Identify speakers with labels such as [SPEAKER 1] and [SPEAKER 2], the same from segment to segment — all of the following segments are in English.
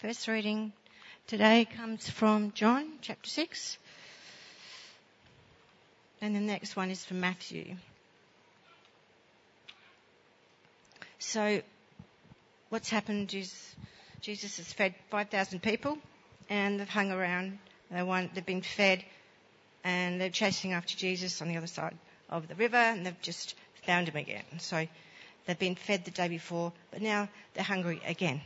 [SPEAKER 1] First reading today comes from John chapter 6. And the next one is from Matthew. So, what's happened is Jesus has fed 5,000 people and they've hung around. They want, they've been fed and they're chasing after Jesus on the other side of the river and they've just found him again. So, they've been fed the day before, but now they're hungry again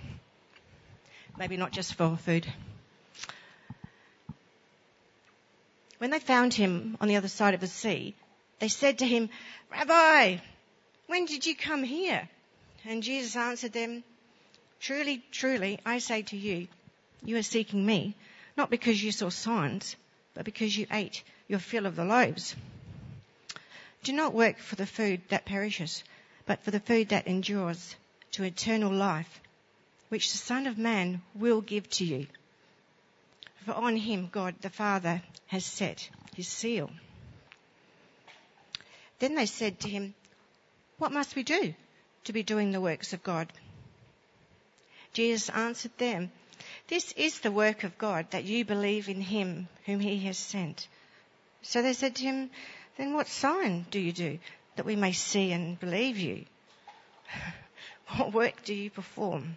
[SPEAKER 1] maybe not just for food. When they found him on the other side of the sea, they said to him, Rabbi, when did you come here? And Jesus answered them, Truly, truly, I say to you, you are seeking me, not because you saw signs, but because you ate your fill of the loaves. Do not work for the food that perishes, but for the food that endures to eternal life, which the Son of Man will give to you. For on him God the Father has set his seal. Then they said to him, What must we do to be doing the works of God? Jesus answered them, This is the work of God, that you believe in him whom he has sent. So they said to him, Then what sign do you do that we may see and believe you? what work do you perform?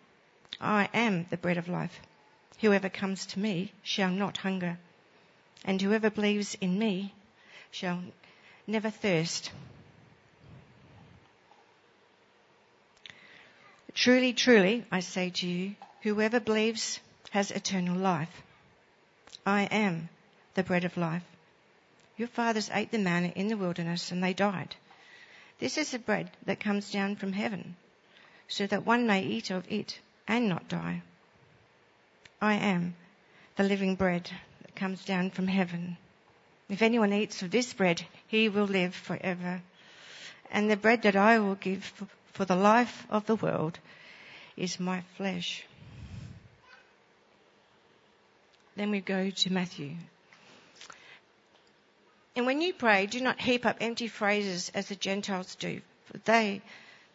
[SPEAKER 1] I am the bread of life. Whoever comes to me shall not hunger, and whoever believes in me shall never thirst. Truly, truly, I say to you, whoever believes has eternal life. I am the bread of life. Your fathers ate the manna in the wilderness and they died. This is the bread that comes down from heaven, so that one may eat of it and not die. I am the living bread that comes down from heaven. If anyone eats of this bread, he will live forever. And the bread that I will give for the life of the world is my flesh. Then we go to Matthew. And when you pray, do not heap up empty phrases as the Gentiles do, for they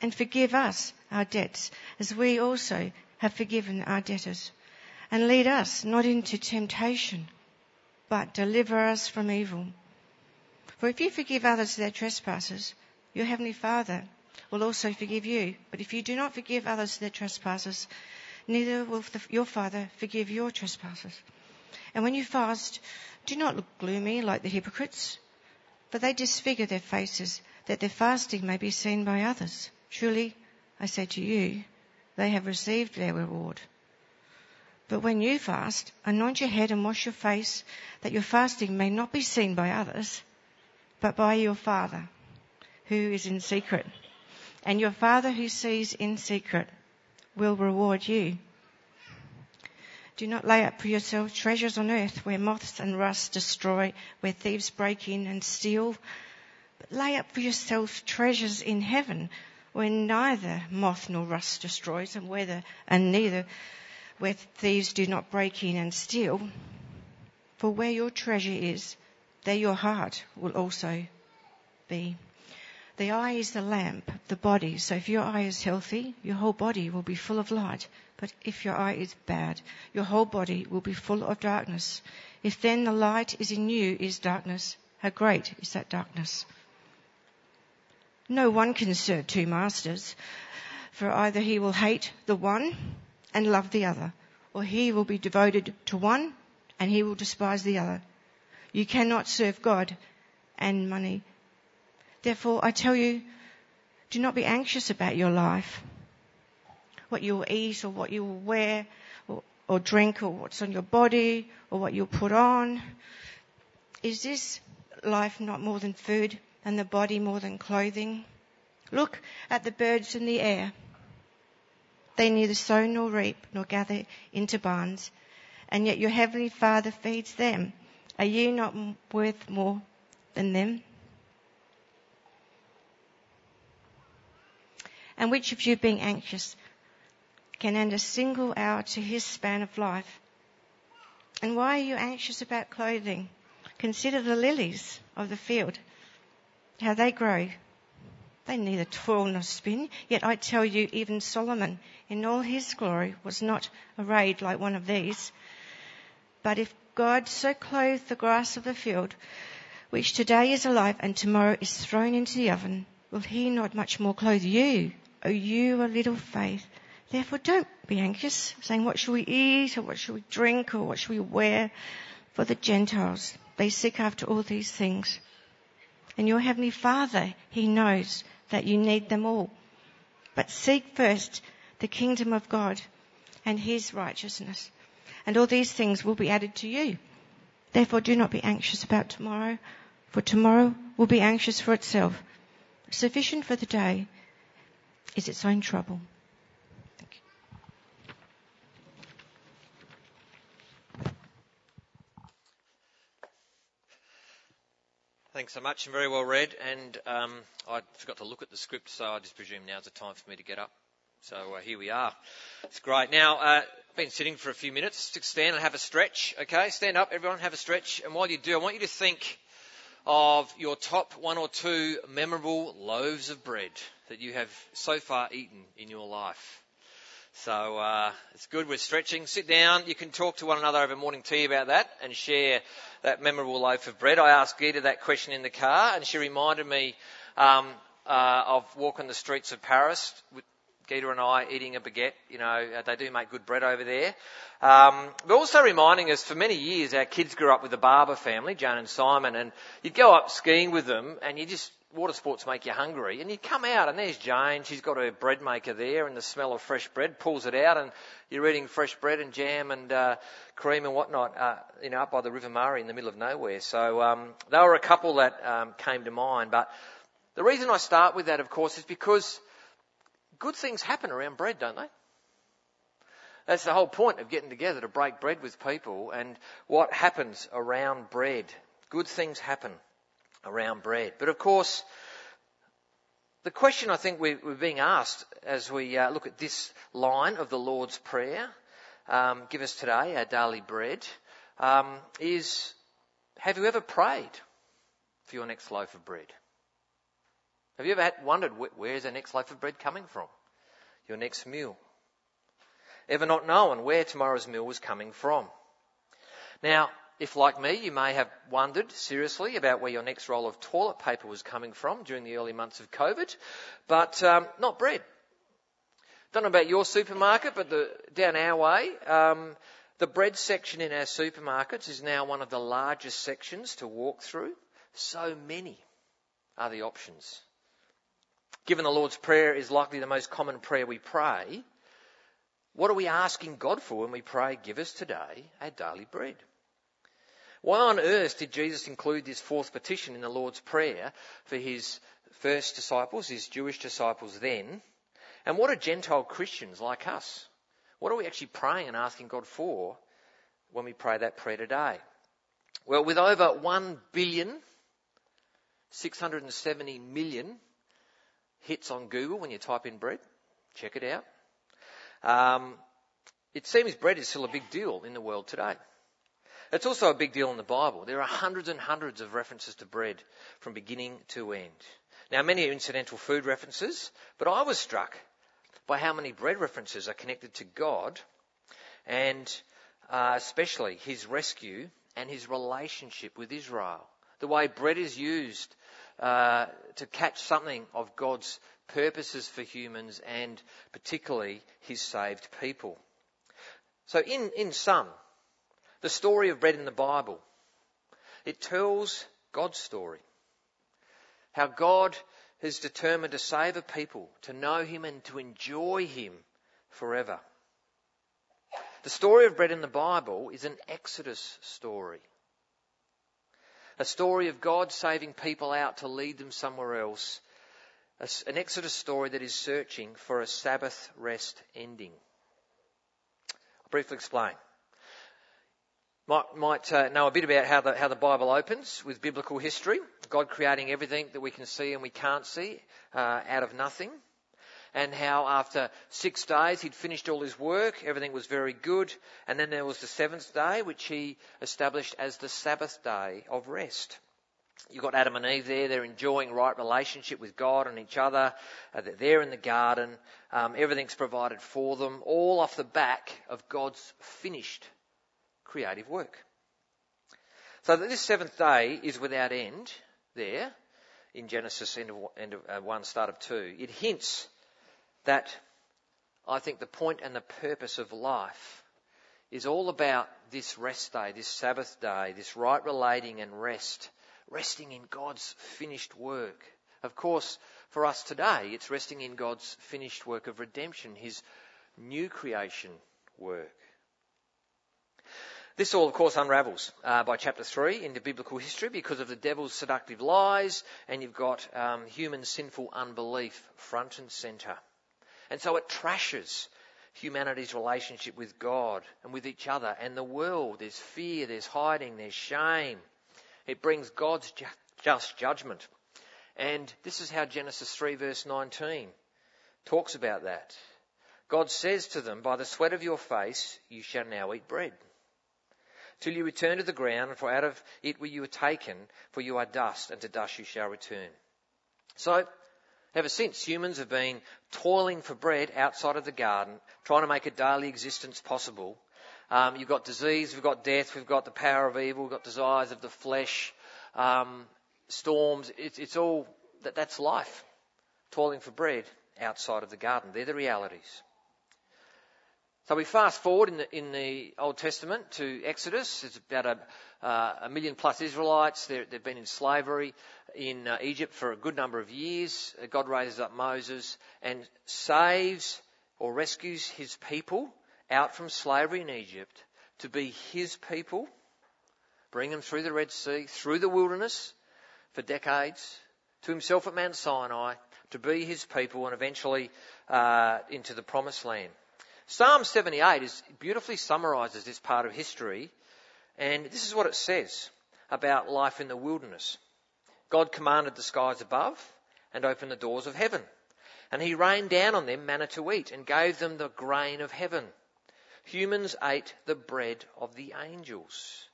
[SPEAKER 1] and forgive us our debts as we also have forgiven our debtors. And lead us not into temptation, but deliver us from evil. For if you forgive others their trespasses, your heavenly Father will also forgive you. But if you do not forgive others their trespasses, neither will the, your Father forgive your trespasses. And when you fast, do not look gloomy like the hypocrites, for they disfigure their faces that their fasting may be seen by others. Truly, I say to you, they have received their reward. But when you fast, anoint your head and wash your face, that your fasting may not be seen by others, but by your Father, who is in secret. And your Father who sees in secret will reward you. Do not lay up for yourselves treasures on earth where moths and rust destroy, where thieves break in and steal, but lay up for yourselves treasures in heaven when neither moth nor rust destroys and whether and neither where thieves do not break in and steal. For where your treasure is, there your heart will also be. The eye is the lamp the body, so if your eye is healthy, your whole body will be full of light. But if your eye is bad, your whole body will be full of darkness. If then the light is in you is darkness, how great is that darkness? No one can serve two masters, for either he will hate the one and love the other, or he will be devoted to one and he will despise the other. You cannot serve God and money. Therefore, I tell you, do not be anxious about your life, what you will eat or what you will wear or, or drink or what's on your body or what you'll put on. Is this life not more than food and the body more than clothing? Look at the birds in the air. They neither sow nor reap nor gather into barns, and yet your heavenly Father feeds them. Are you not worth more than them? And which of you, being anxious, can add a single hour to his span of life? And why are you anxious about clothing? Consider the lilies of the field, how they grow. They neither toil nor spin. Yet I tell you, even Solomon in all his glory was not arrayed like one of these. But if God so clothed the grass of the field, which today is alive and tomorrow is thrown into the oven, will he not much more clothe you, O you a little faith? Therefore don't be anxious, saying what shall we eat, or what shall we drink, or what shall we wear? For the Gentiles, they seek after all these things. And your heavenly Father, He knows that you need them all. But seek first the kingdom of God and his righteousness. And all these things will be added to you. Therefore do not be anxious about tomorrow, for tomorrow will be anxious for itself. Sufficient for the day is its own trouble.
[SPEAKER 2] Thanks so much and very well read. And um, I forgot to look at the script, so I just presume now's the time for me to get up. So uh, here we are. It's great. Now, uh, I've been sitting for a few minutes. To stand and have a stretch. Okay, stand up, everyone, have a stretch. And while you do, I want you to think of your top one or two memorable loaves of bread that you have so far eaten in your life. So uh, it's good. We're stretching. Sit down. You can talk to one another over morning tea about that and share that memorable loaf of bread. I asked Gita that question in the car, and she reminded me um, uh, of walking the streets of Paris with Gita and I eating a baguette. You know, uh, they do make good bread over there. Um, but also reminding us, for many years, our kids grew up with the Barber family, Joan and Simon, and you'd go up skiing with them, and you just water sports make you hungry. And you come out and there's Jane, she's got her bread maker there and the smell of fresh bread pulls it out and you're eating fresh bread and jam and uh, cream and whatnot, uh, you know, up by the River Murray in the middle of nowhere. So um, they were a couple that um, came to mind. But the reason I start with that, of course, is because good things happen around bread, don't they? That's the whole point of getting together to break bread with people and what happens around bread. Good things happen around bread. But of course, the question I think we're, being asked as we uh, look at this line of the Lord's Prayer, um, give us today our daily bread, um, is have you ever prayed for your next loaf of bread? Have you ever had, wondered where's our next loaf of bread coming from? Your next meal? Ever not known where tomorrow's meal was coming from? Now, if, like me, you may have wondered seriously about where your next roll of toilet paper was coming from during the early months of COVID, but um, not bread. Don't know about your supermarket, but the, down our way, um, the bread section in our supermarkets is now one of the largest sections to walk through. So many are the options. Given the Lord's Prayer is likely the most common prayer we pray, what are we asking God for when we pray, Give us today our daily bread? Why on earth did Jesus include this fourth petition in the Lord's Prayer for his first disciples, his Jewish disciples then? And what are Gentile Christians like us? What are we actually praying and asking God for when we pray that prayer today? Well, with over 1 billion, 670 million hits on Google when you type in bread, check it out. Um, it seems bread is still a big deal in the world today. It's also a big deal in the Bible. There are hundreds and hundreds of references to bread from beginning to end. Now, many are incidental food references, but I was struck by how many bread references are connected to God and uh, especially his rescue and his relationship with Israel. The way bread is used uh, to catch something of God's purposes for humans and particularly his saved people. So in, in sum, the story of bread in the Bible, it tells God's story. How God has determined to save a people, to know Him and to enjoy Him forever. The story of bread in the Bible is an Exodus story. A story of God saving people out to lead them somewhere else. An Exodus story that is searching for a Sabbath rest ending. I'll briefly explain. Might, might uh, know a bit about how the, how the Bible opens with biblical history. God creating everything that we can see and we can't see uh, out of nothing and how after six days he'd finished all his work, everything was very good, and then there was the seventh day, which he established as the Sabbath day of rest. You've got Adam and Eve there, they're enjoying right relationship with God and each other, uh, they're in the garden, um, everything's provided for them, all off the back of God's finished creative work. So that this seventh day is without end there in Genesis end of, end of uh, 1, start of 2. It hints that I think the point and the purpose of life is all about this rest day, this Sabbath day, this right relating and rest, resting in God's finished work. Of course, for us today, it's resting in God's finished work of redemption, His new creation work. This all, of course, unravels uh, by chapter 3 into biblical history because of the devil's seductive lies, and you've got um, human sinful unbelief front and centre. And so it trashes humanity's relationship with God and with each other and the world. There's fear, there's hiding, there's shame. It brings God's ju- just judgment. And this is how Genesis 3 verse 19 talks about that. God says to them, by the sweat of your face you shall now eat bread. Till you return to the ground, for out of it were you taken, for you are dust, and to dust you shall return. So, Ever since, humans have been toiling for bread outside of the garden, trying to make a daily existence possible. Um, you've got disease, we've got death, we've got the power of evil, we've got desires of the flesh, um, storms. It's, it's all that, that's life. Toiling for bread outside of the garden. They're the realities. So we fast forward in the, in the Old Testament to Exodus. It's about a, uh, a million plus Israelites. they have been in slavery in uh, Egypt for a good number of years. Uh, God raises up Moses and saves or rescues his people out from slavery in Egypt to be his people, bring them through the Red Sea, through the wilderness for decades, to himself at Mount Sinai, to be his people, and eventually uh, into the promised land. Psalm 78 is, beautifully summarises this part of history, and this is what it says about life in the wilderness. God commanded the skies above and opened the doors of heaven. And he rained down on them manna to eat and gave them the grain of heaven. Humans ate the bread of the angels.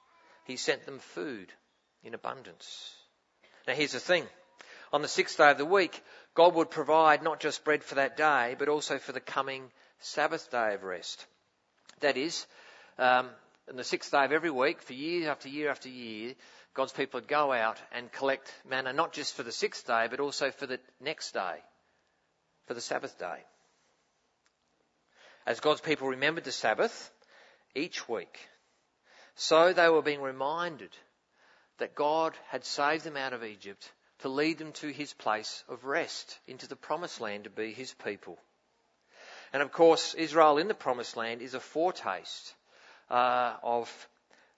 [SPEAKER 2] He sent them food in abundance. Now here's the thing. On the sixth day of the week, God would provide not just bread for that day, but also for the coming Sabbath day of rest. That is, um, on the sixth day of every week, for year after year after year, God's people would go out and collect manna not just for the sixth day, but also for the next day, for the Sabbath day. As God's people remembered the Sabbath each week, so they were being reminded that God had saved them out of Egypt to lead them to his place of rest, into the promised land to be his people. And of course, Israel in the promised land is a foretaste uh, of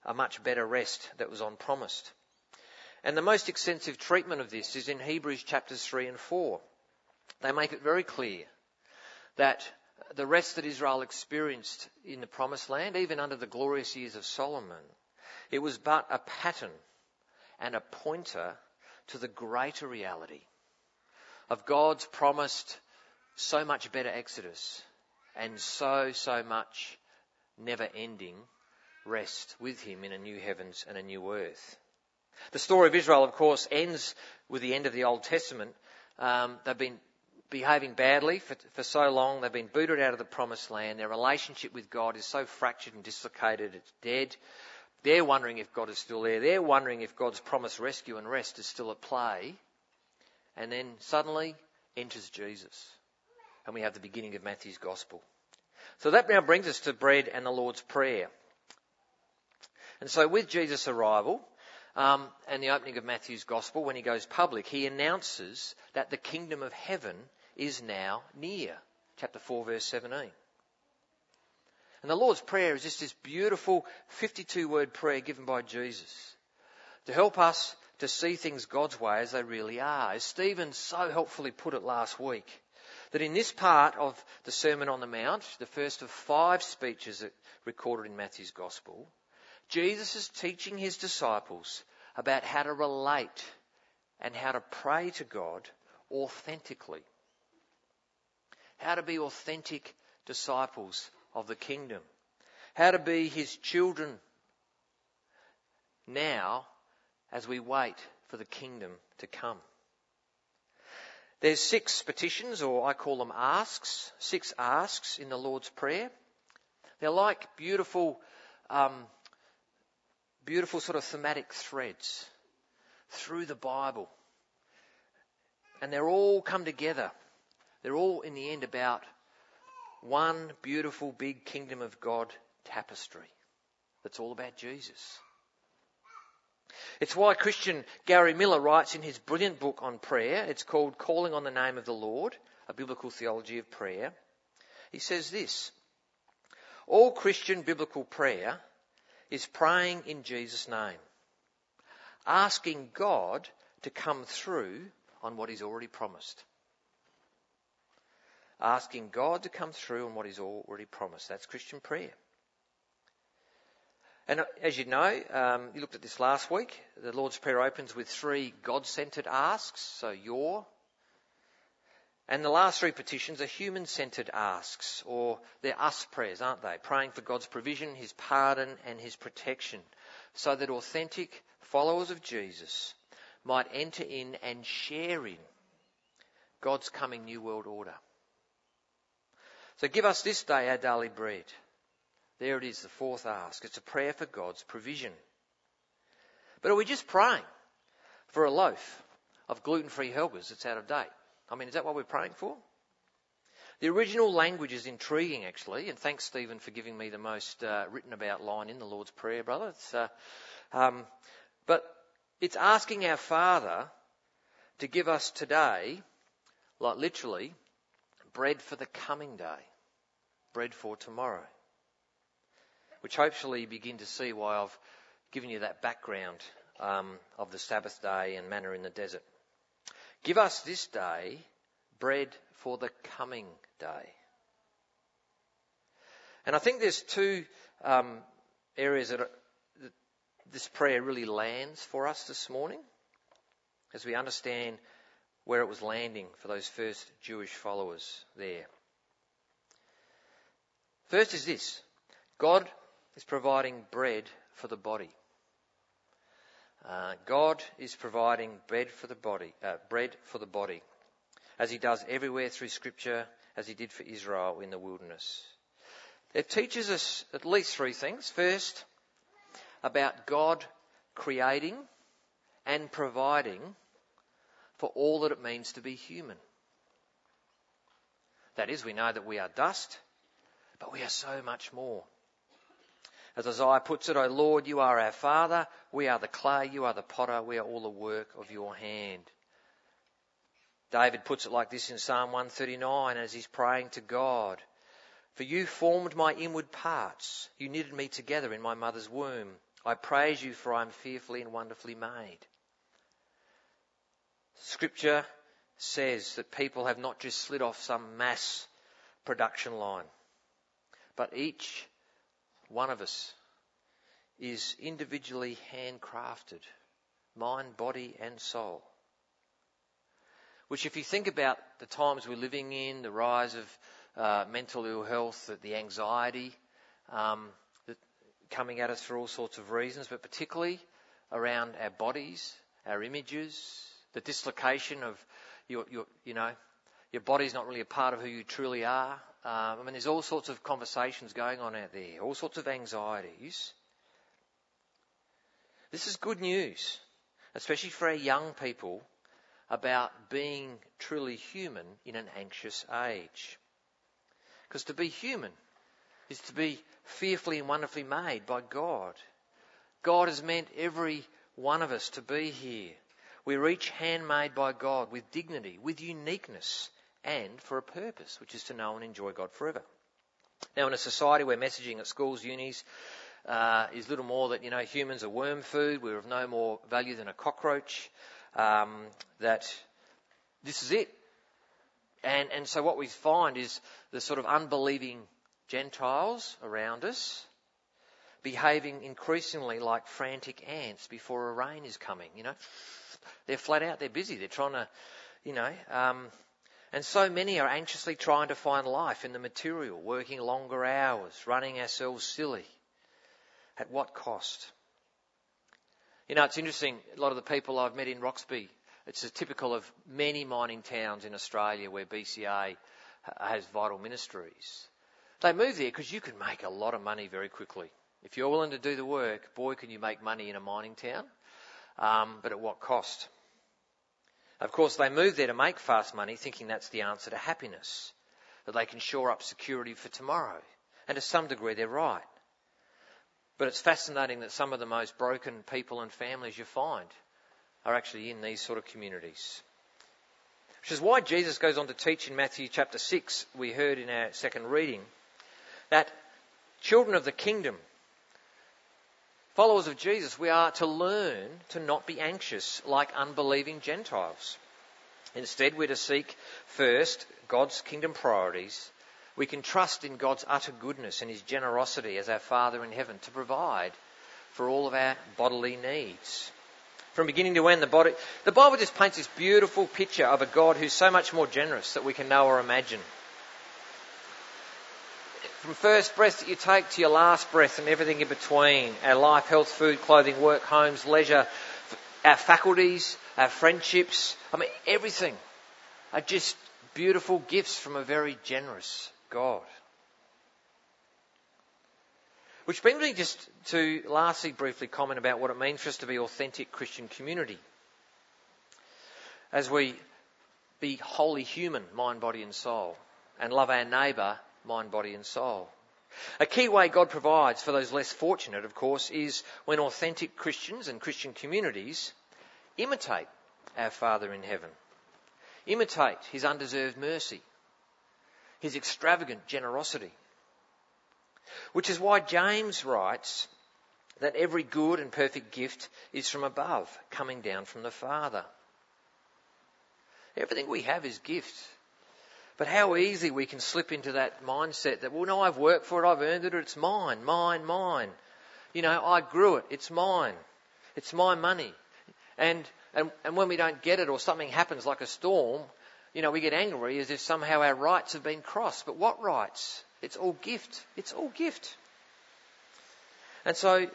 [SPEAKER 2] a much better rest that was on promised. And the most extensive treatment of this is in Hebrews chapters 3 and 4. They make it very clear that the rest that Israel experienced in the promised land, even under the glorious years of Solomon, it was but a pattern and a pointer to the greater reality of God's promised so much better exodus and so, so much never ending rest with him in a new heavens and a new earth. The story of Israel, of course, ends with the end of the Old Testament. Um, they've been behaving badly for, for so long. They've been booted out of the promised land. Their relationship with God is so fractured and dislocated, it's dead. They're wondering if God is still there. They're wondering if God's promised rescue and rest is still at play. And then suddenly enters Jesus. And we have the beginning of Matthew's gospel. So that now brings us to bread and the Lord's Prayer. And so with Jesus' arrival um, and the opening of Matthew's Gospel, when he goes public, he announces that the kingdom of heaven is now near. Chapter 4, verse 17. And the Lord's Prayer is just this beautiful 52 word prayer given by Jesus to help us to see things God's way as they really are. As Stephen so helpfully put it last week, that in this part of the Sermon on the Mount, the first of five speeches recorded in Matthew's Gospel, Jesus is teaching his disciples about how to relate and how to pray to God authentically. How to be authentic disciples of the kingdom. How to be his children now as we wait for the kingdom to come. There's six petitions, or I call them asks, six asks in the Lord's Prayer. They're like beautiful, um, beautiful sort of thematic threads through the Bible. And they're all come together. They're all in the end about one beautiful big kingdom of God tapestry that's all about Jesus. It's why Christian Gary Millar writes in his brilliant book on prayer, it's called Calling on the Name of the Lord, a biblical theology of prayer. He says this, all Christian biblical prayer is praying in Jesus' name, asking God to come through on what He's already promised. Asking God to come through on what He's already promised. That's Christian prayer. And uh, as you know, um, you looked at this last week. The Lord's Prayer opens with three God-centered asks. So your, and the last three petitions are human-centered asks, or they're us prayers, aren't they? Praying for God's provision, His pardon, and His protection, so that authentic followers of Jesus might enter in and share in God's coming new world order. So give us this day our daily bread. There it is, the fourth ask. It's a prayer for God's provision. But are we just praying for a loaf of gluten-free Helgas that's out of date? I mean, is that what we're praying for? The original language is intriguing, actually, and thanks, Stephen, for giving me the most uh, written about line in the Lord's Prayer, brother. Uh, um, but it's asking our Father to give us today, like literally, bread for the coming day, bread for tomorrow which hopefully you begin to see why I've given you that background um, of the Sabbath day and manna in the desert. Give us this day bread for the coming day. And I think there's two um, areas that, are, that this prayer really lands for us this morning as we understand where it was landing for those first Jewish followers there. First is this God is providing bread for the body. Uh, God is providing bread for the body, uh, bread for the body, as He does everywhere through Scripture, as He did for Israel in the wilderness. It teaches us at least three things. First, about God creating and providing for all that it means to be human. That is, we know that we are dust, but we are so much more. As Isaiah puts it, O Lord, you are our Father, we are the clay, you are the potter, we are all the work of your hand. David puts it like this in Psalm 139 as he's praying to God. For you formed my inward parts. You knitted me together in my mother's womb. I praise you for I am fearfully and wonderfully made. Scripture says that people have not just slid off some mass production line, but each one of us is individually handcrafted, mind, body, and soul. Which, if you think about the times we're living in, the rise of uh, mental ill health, the anxiety um, that coming at us for all sorts of reasons, but particularly around our bodies, our images, the dislocation of your, your you know, your body's not really a part of who you truly are. Um, I mean, there's all sorts of conversations going on out there, all sorts of anxieties. This is good news, especially for our young people, about being truly human in an anxious age. Because to be human is to be fearfully and wonderfully made by God. God has meant every one of us to be here. We're each handmade by God with dignity, with uniqueness, and for a purpose, which is to know and enjoy God forever. Now, in a society where messaging at schools, unis, uh, is little more that, you know, humans are worm food, we're of no more value than a cockroach, um, that this is it. And, and so what we find is the sort of unbelieving Gentiles around us behaving increasingly like frantic ants before a rain is coming, you know. They're flat out, they're busy, they're trying to, you know, um, and so many are anxiously trying to find life in the material, working longer hours, running ourselves silly. At what cost? You know, it's interesting, a lot of the people I've met in Roxby, it's typical of many mining towns in Australia where BCA has vital ministries. They move there because you can make a lot of money very quickly. If you're willing to do the work, boy, can you make money in a mining town. Um, but at what cost? Of course, they move there to make fast money, thinking that's the answer to happiness, that they can shore up security for tomorrow. And to some degree, they're right. But it's fascinating that some of the most broken people and families you find are actually in these sort of communities. Which is why Jesus goes on to teach in Matthew chapter 6, we heard in our second reading, that children of the kingdom, followers of Jesus, we are to learn to not be anxious like unbelieving Gentiles. Instead, we're to seek first God's kingdom priorities. We can trust in God's utter goodness and His generosity as our Father in heaven to provide for all of our bodily needs. From beginning to end, the, body, the Bible just paints this beautiful picture of a God who's so much more generous that we can know or imagine from first breath that you take to your last breath and everything in between our life, health, food, clothing, work, homes, leisure, our faculties, our friendships I mean, everything are just beautiful gifts from a very generous God. Which brings me just to lastly briefly comment about what it means for us to be authentic Christian community. As we be wholly human, mind, body and soul, and love our neighbour mind, body, and soul. A key way God provides for those less fortunate, of course, is when authentic Christians and Christian communities imitate our Father in heaven, imitate His undeserved mercy, His extravagant generosity. Which is why James writes that every good and perfect gift is from above, coming down from the Father. Everything we have is gift. But how easy we can slip into that mindset that, well, no, I've worked for it, I've earned it, it's mine, mine, mine. You know, I grew it, it's mine. It's my money. And, and, and when we don't get it or something happens like a storm, you know, we get angry as if somehow our rights have been crossed. But what rights? It's all gift. It's all gift. And so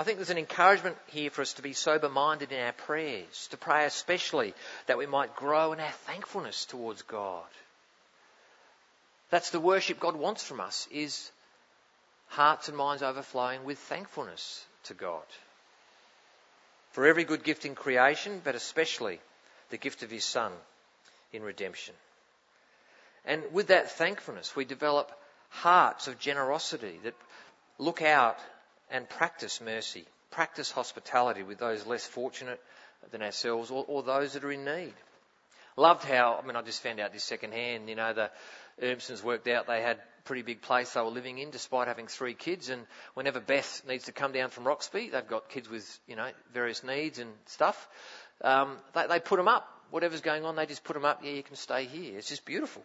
[SPEAKER 2] I think there's an encouragement here for us to be sober minded in our prayers, to pray especially that we might grow in our thankfulness towards God. That's the worship God wants from us is hearts and minds overflowing with thankfulness to God. For every good gift in creation, but especially the gift of His Son in redemption. And with that thankfulness, we develop hearts of generosity that look out and practice mercy, practice hospitality with those less fortunate than ourselves or, or those that are in need. Loved how, I mean, I just found out this secondhand, you know, the Urmsons worked out they had pretty big place they were living in despite having three kids. And whenever Beth needs to come down from Roxby, they've got kids with, you know, various needs and stuff. Um, they, they put them up. Whatever's going on, they just put them up. Yeah, you can stay here. It's just beautiful.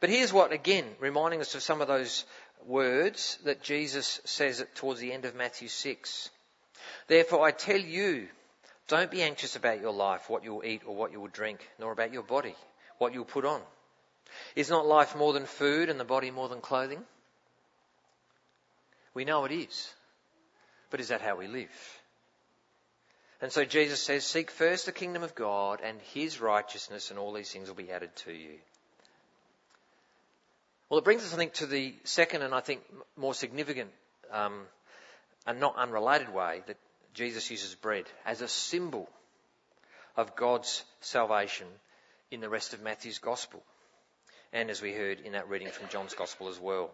[SPEAKER 2] But here's what, again, reminding us of some of those words that Jesus says towards the end of Matthew 6. Therefore I tell you, don't be anxious about your life, what you will eat or what you will drink, nor about your body, what you will put on. Is not life more than food and the body more than clothing? We know it is. But is that how we live? And so Jesus says, Seek first the kingdom of God and his righteousness, and all these things will be added to you. Well, it brings us, I think, to the second and I think more significant um, and not unrelated way that Jesus uses bread as a symbol of God's salvation in the rest of Matthew's gospel. and as we heard in that reading from John's Gospel as well.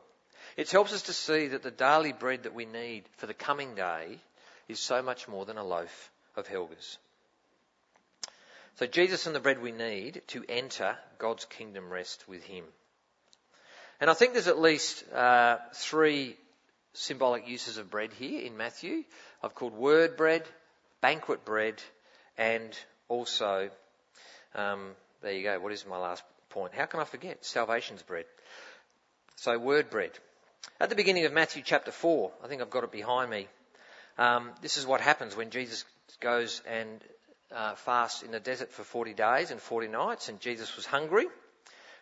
[SPEAKER 2] It helps us to see that the daily bread that we need for the coming day is so much more than a loaf of Helga's. So Jesus and the bread we need to enter God's kingdom rest with Him. And I think there's at least uh, three symbolic uses of bread here in Matthew. I've called word bread, banquet bread, and also, um, there you go, what is my last point? How can I forget? Salvation's bread. So, word bread. At the beginning of Matthew chapter 4, I think I've got it behind me, um, this is what happens when Jesus goes and uh, fasts in the desert for 40 days and 40 nights, and Jesus was hungry.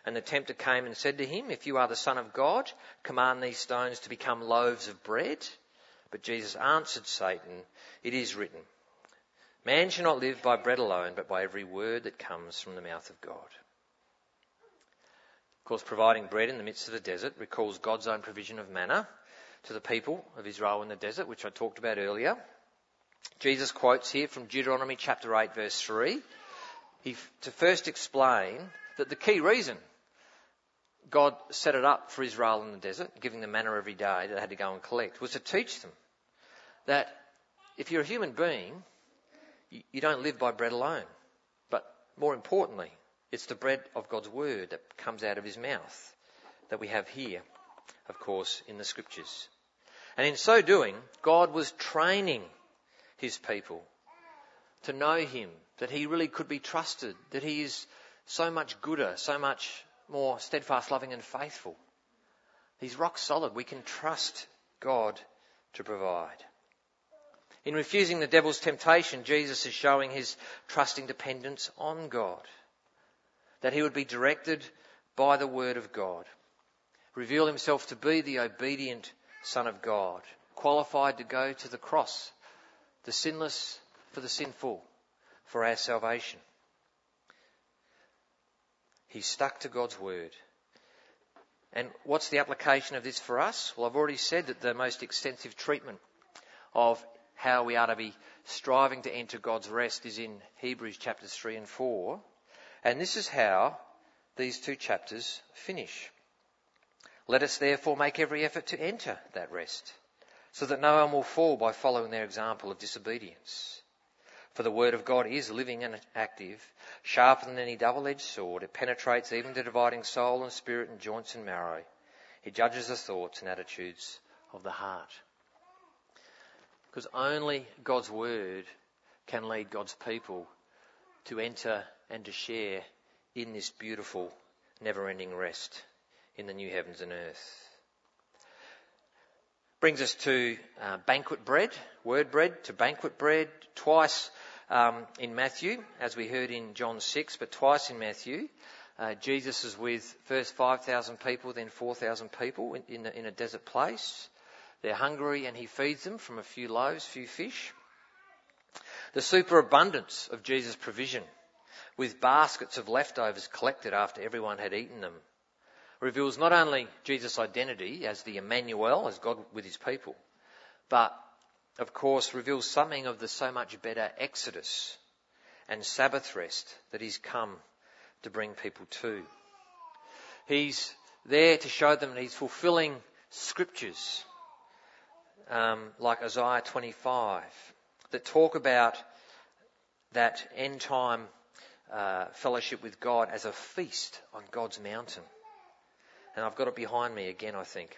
[SPEAKER 2] And the tempter came and said to him, If you are the Son of God, command these stones to become loaves of bread. But Jesus answered Satan, It is written, Man shall not live by bread alone, but by every word that comes from the mouth of God. Of course, providing bread in the midst of the desert recalls God's own provision of manna to the people of Israel in the desert, which I talked about earlier. Jesus quotes here from Deuteronomy chapter 8, verse 3, he, to first explain that the key reason God set it up for Israel in the desert, giving them manna every day that they had to go and collect, was to teach them that if you're a human being, you don't live by bread alone. But more importantly, it's the bread of God's word that comes out of his mouth that we have here, of course, in the scriptures. And in so doing, God was training his people to know him, that he really could be trusted, that he is so much gooder, so much more steadfast, loving, and faithful. He's rock solid. We can trust God to provide. In refusing the devil's temptation, Jesus is showing his trusting dependence on God. That he would be directed by the word of God. Reveal himself to be the obedient Son of God, qualified to go to the cross, the sinless for the sinful, for our salvation. He stuck to God's word. And what's the application of this for us? Well, I've already said that the most extensive treatment of how we are to be striving to enter God's rest is in Hebrews chapters 3 and 4. And this is how these two chapters finish. Let us therefore make every effort to enter that rest, so that no one will fall by following their example of disobedience. For the word of God is living and active, sharper than any double-edged sword. It penetrates even to dividing soul and spirit and joints and marrow. It judges the thoughts and attitudes of the heart. Because only God's word can lead God's people to enter and to share in this beautiful, never ending rest in the new heavens and earth. Brings us to uh, banquet bread, word bread to banquet bread, twice um, in Matthew, as we heard in John 6, but twice in Matthew. Uh, Jesus is with first 5,000 people, then 4,000 people in, in, a, in a desert place. They're hungry and he feeds them from a few loaves, few fish. The superabundance of Jesus' provision, with baskets of leftovers collected after everyone had eaten them, reveals not only Jesus' identity as the Emmanuel, as God with his people, but of course reveals something of the so much better Exodus and Sabbath rest that he's come to bring people to. He's there to show them that he's fulfilling scriptures, um, like Isaiah 25, that talk about that end time uh, fellowship with God as a feast on God's mountain. And I've got it behind me again, I think.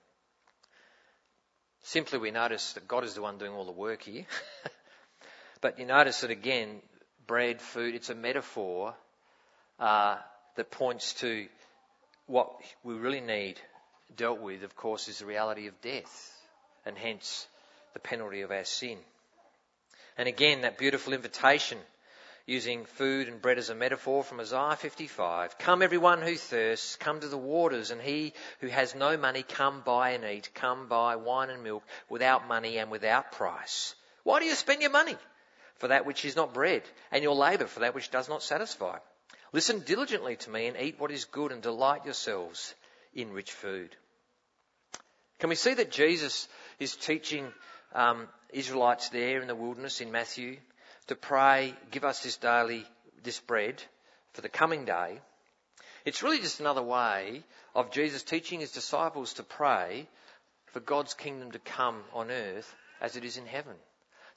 [SPEAKER 2] Simply, we notice that God is the one doing all the work here. but you notice that again, bread, food, it's a metaphor uh, that points to what we really need dealt with, of course, is the reality of death, and hence the penalty of our sin. And again, that beautiful invitation using food and bread as a metaphor from Isaiah 55. Come everyone who thirsts, come to the waters, and he who has no money, come buy and eat. Come buy wine and milk without money and without price. Why do you spend your money? For that which is not bread, and your labour for that which does not satisfy. Listen diligently to me and eat what is good and delight yourselves in rich food. Can we see that Jesus is teaching um, Israelites there in the wilderness in Matthew to pray, give us this daily, this bread for the coming day. It's really just another way of Jesus teaching his disciples to pray for God's kingdom to come on earth as it is in heaven.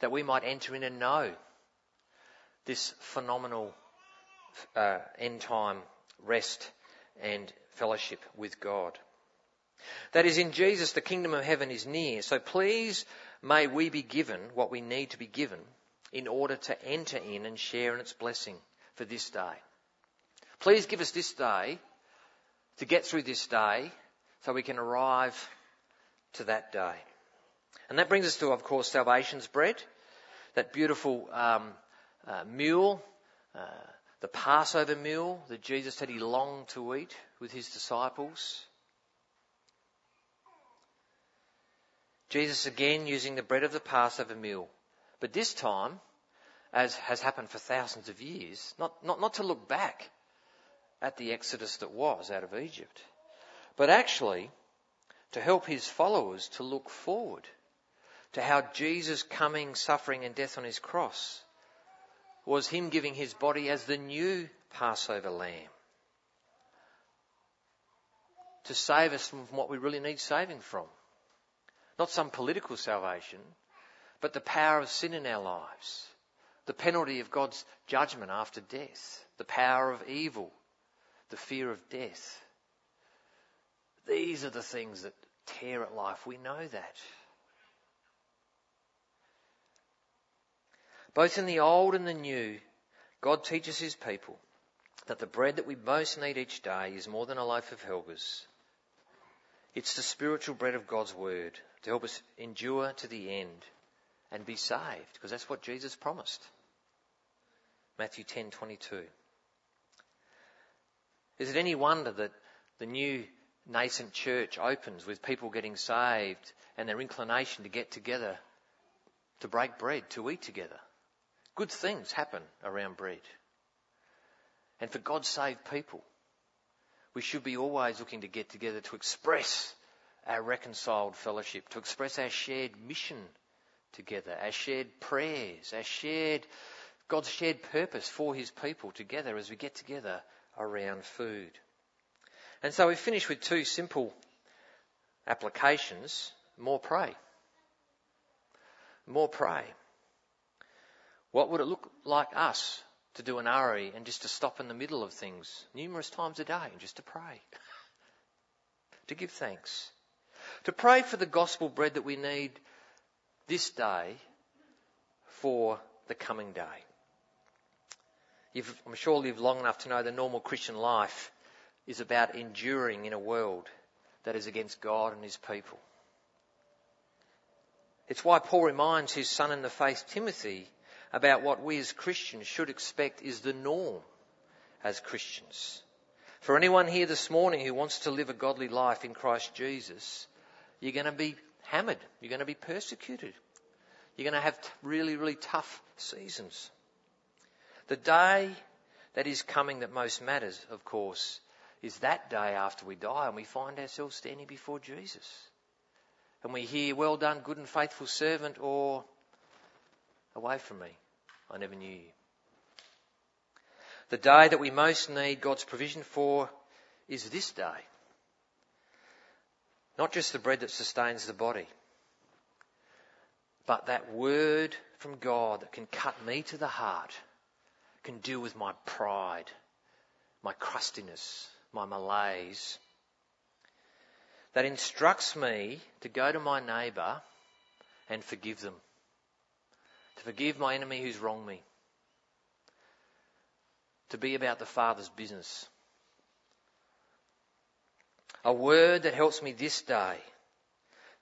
[SPEAKER 2] That we might enter in and know this phenomenal uh, end time rest and fellowship with God. That is, in Jesus, the kingdom of heaven is near. So please may we be given what we need to be given in order to enter in and share in its blessing for this day. Please give us this day to get through this day so we can arrive to that day. And that brings us to, of course, salvation's bread, that beautiful um, uh, meal, uh, the Passover meal that Jesus said he longed to eat with his disciples. Jesus again using the bread of the Passover meal but this time, as has happened for thousands of years, not, not, not to look back at the exodus that was out of Egypt, but actually to help his followers to look forward to how Jesus coming, suffering, and death on his cross was him giving his body as the new Passover lamb to save us from what we really need saving from. Not some political salvation, but the power of sin in our lives, the penalty of God's judgment after death, the power of evil, the fear of death. These are the things that tear at life. We know that. Both in the old and the new, God teaches his people that the bread that we most need each day is more than a loaf of Helga's. It's the spiritual bread of God's word to help us endure to the end and be saved, because that's what Jesus promised. Matthew 10:22. Is it any wonder that the new nascent church opens with people getting saved and their inclination to get together, to break bread, to eat together? Good things happen around bread. And for God's saved people, we should be always looking to get together to express our reconciled fellowship, to express our shared mission together, our shared prayers, our shared, God's shared purpose for His people together as we get together around food. And so we finish with two simple applications. More pray. More pray. What would it look like us to do an RE and just to stop in the middle of things numerous times a day and just to pray? to give thanks. To pray for the gospel bread that we need this day for the coming day. You've, I'm sure, lived long enough to know the normal Christian life is about enduring in a world that is against God and His people. It's why Paul reminds his son in the faith, Timothy, about what we as Christians should expect is the norm as Christians. For anyone here this morning who wants to live a godly life in Christ Jesus, you're going to be hammered. You're going to be persecuted. You're going to have really, really tough seasons. The day that is coming that most matters, of course, is that day after we die and we find ourselves standing before Jesus. And we hear, well done, good and faithful servant, or away from me, I never knew you. The day that we most need God's provision for is this day. Not just the bread that sustains the body, but that word from God that can cut me to the heart, can deal with my pride, my crustiness, my malaise, that instructs me to go to my neighbour and forgive them, to forgive my enemy who's wronged me, to be about the Father's business a word that helps me this day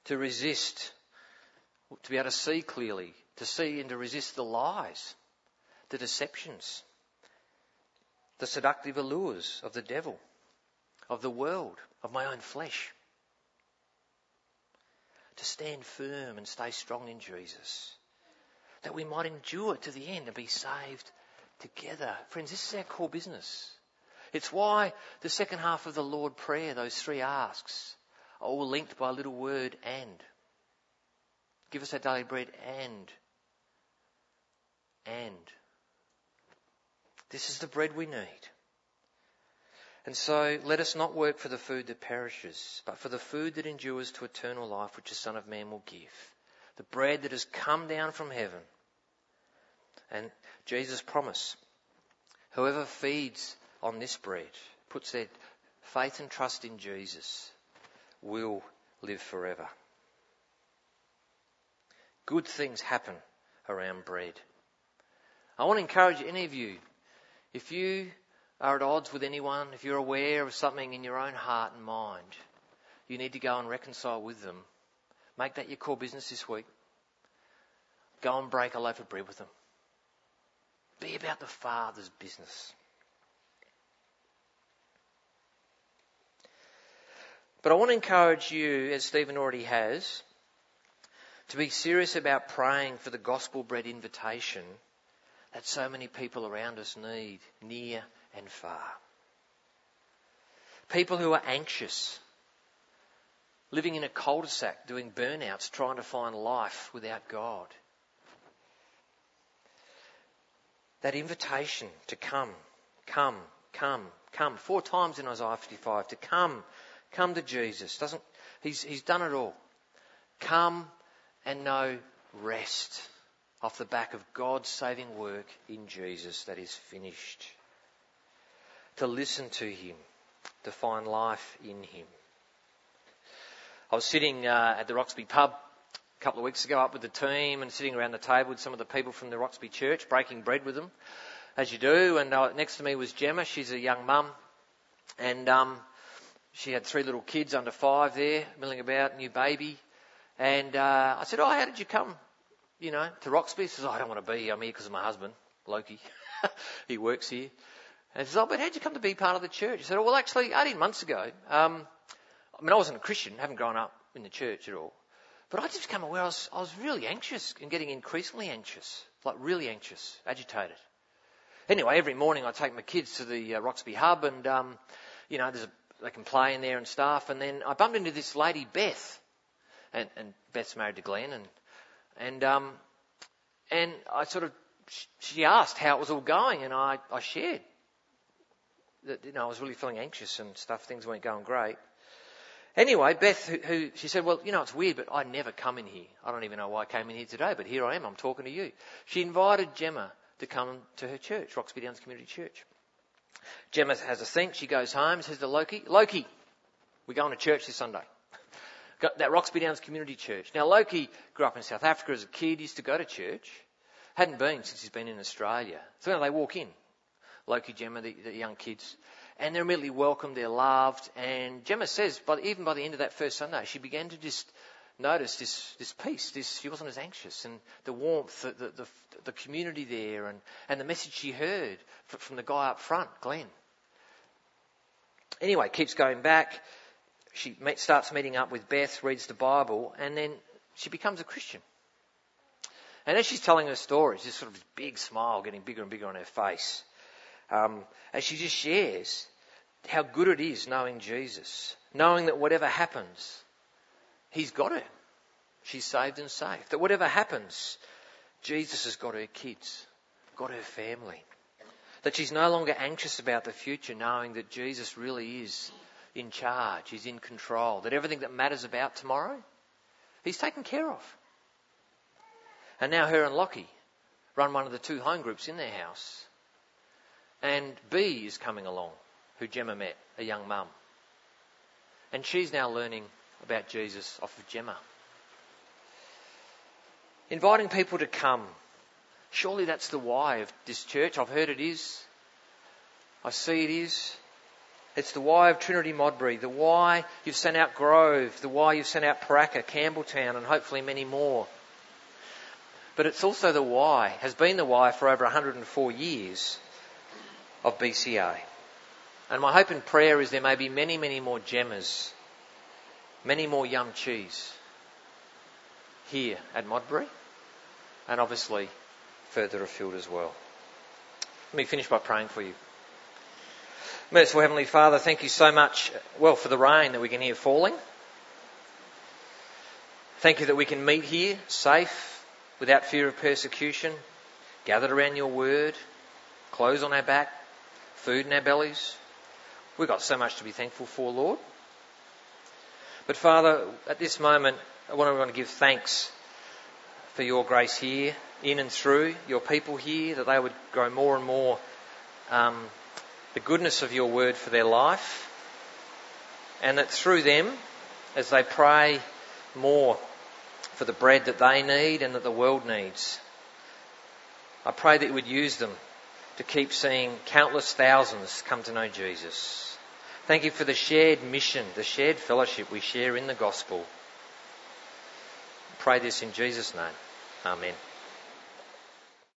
[SPEAKER 2] to resist, to be able to see clearly, to see and to resist the lies the deceptions, the seductive allures of the devil, of the world, of my own flesh. To stand firm and stay strong in Jesus. That we might endure to the end and be saved together. Friends, this is our core business. It's why the second half of the Lord Prayer, those three asks, are all linked by a little word and. Give us our daily bread and. And. This is the bread we need. And so let us not work for the food that perishes, but for the food that endures to eternal life, which the Son of Man will give. The bread that has come down from heaven. And Jesus' promise whoever feeds on this bread, puts their faith and trust in Jesus, will live forever. Good things happen around bread. I want to encourage any of you, if you are at odds with anyone, if you're aware of something in your own heart and mind, you need to go and reconcile with them. Make that your core business this week. Go and break a loaf of bread with them. Be about the Father's business. But I want to encourage you, as Stephen already has, to be serious about praying for the gospel bread invitation that so many people around us need, near and far. People who are anxious, living in a cul-de-sac, doing burnouts, trying to find life without God. That invitation to come, come, come, come, four times in Isaiah 55, to come Come to Jesus. Doesn't, he's, he's done it all. Come and know rest off the back of God's saving work in Jesus that is finished. To listen to Him, to find life in Him. I was sitting uh, at the Roxby pub a couple of weeks ago up with the team and sitting around the table with some of the people from the Roxby church, breaking bread with them, as you do. And uh, next to me was Gemma. She's a young mum. And um, she had three little kids under five there, milling about, new baby. And uh, I said, Oh, how did you come, you know, to Roxby? She says, oh, I don't want to be here. I'm here because of my husband, Loki. he works here. And she says, Oh, but how'd you come to be part of the church? I said, oh, Well, actually, 18 months ago, um, I mean, I wasn't a Christian, haven't grown up in the church at all. But I just became aware I was, I was really anxious and getting increasingly anxious, like really anxious, agitated. Anyway, every morning I take my kids to the uh, Roxby Hub and, um, you know, there's a they can play in there and stuff. And then I bumped into this lady, Beth, and, and Beth's married to Glenn, and and um, and I sort of she asked how it was all going, and I I shared that you know I was really feeling anxious and stuff. Things weren't going great. Anyway, Beth, who, who, she said, well, you know, it's weird, but I never come in here. I don't even know why I came in here today, but here I am. I'm talking to you. She invited Gemma to come to her church, Roxby Downs Community Church. Gemma has a think. She goes home, says to Loki, Loki, we're going to church this Sunday. Got that Roxby Downs Community Church. Now, Loki grew up in South Africa as a kid, used to go to church. Hadn't been since he's been in Australia. So they walk in. Loki, Gemma, the, the young kids. And they're immediately welcomed, they're loved. And Gemma says, by, even by the end of that first Sunday, she began to just notice this, this peace. This, she wasn't as anxious. And the warmth, the, the, the, the community there, and, and the message she heard from the guy up front, Glenn. Anyway, keeps going back. She starts meeting up with Beth, reads the Bible, and then she becomes a Christian. And as she's telling her story, this sort of big smile getting bigger and bigger on her face. Um, as she just shares how good it is knowing Jesus, knowing that whatever happens, He's got her. She's saved and safe. That whatever happens, Jesus has got her kids, got her family. That she's no longer anxious about the future, knowing that Jesus really is in charge, he's in control, that everything that matters about tomorrow, he's taken care of. And now her and Lockie run one of the two home groups in their house. And B is coming along, who Gemma met, a young mum. And she's now learning about Jesus off of Gemma. Inviting people to come. Surely that's the why of this church. I've heard it is. I see it is. It's the why of Trinity Modbury, the why you've sent out Grove, the why you've sent out Paraka, Campbelltown, and hopefully many more. but it's also the why, has been the why for over 104 years of BCA. And my hope and prayer is there may be many, many more Gemmas, many more yum cheese here at Modbury, and obviously further afield as well. Let me finish by praying for you. Merciful Heavenly Father, thank you so much, well, for the rain that we can hear falling. Thank you that we can meet here safe, without fear of persecution, gathered around your word, clothes on our back, food in our bellies. We've got so much to be thankful for, Lord. But Father, at this moment, I want to give thanks for your grace here, in and through your people here, that they would grow more and more um, the goodness of your word for their life, and that through them, as they pray more for the bread that they need and that the world needs, I pray that you would use them to keep seeing countless thousands come to know Jesus. Thank you for the shared mission, the shared fellowship we share in the gospel. Pray this in Jesus' name. Amen.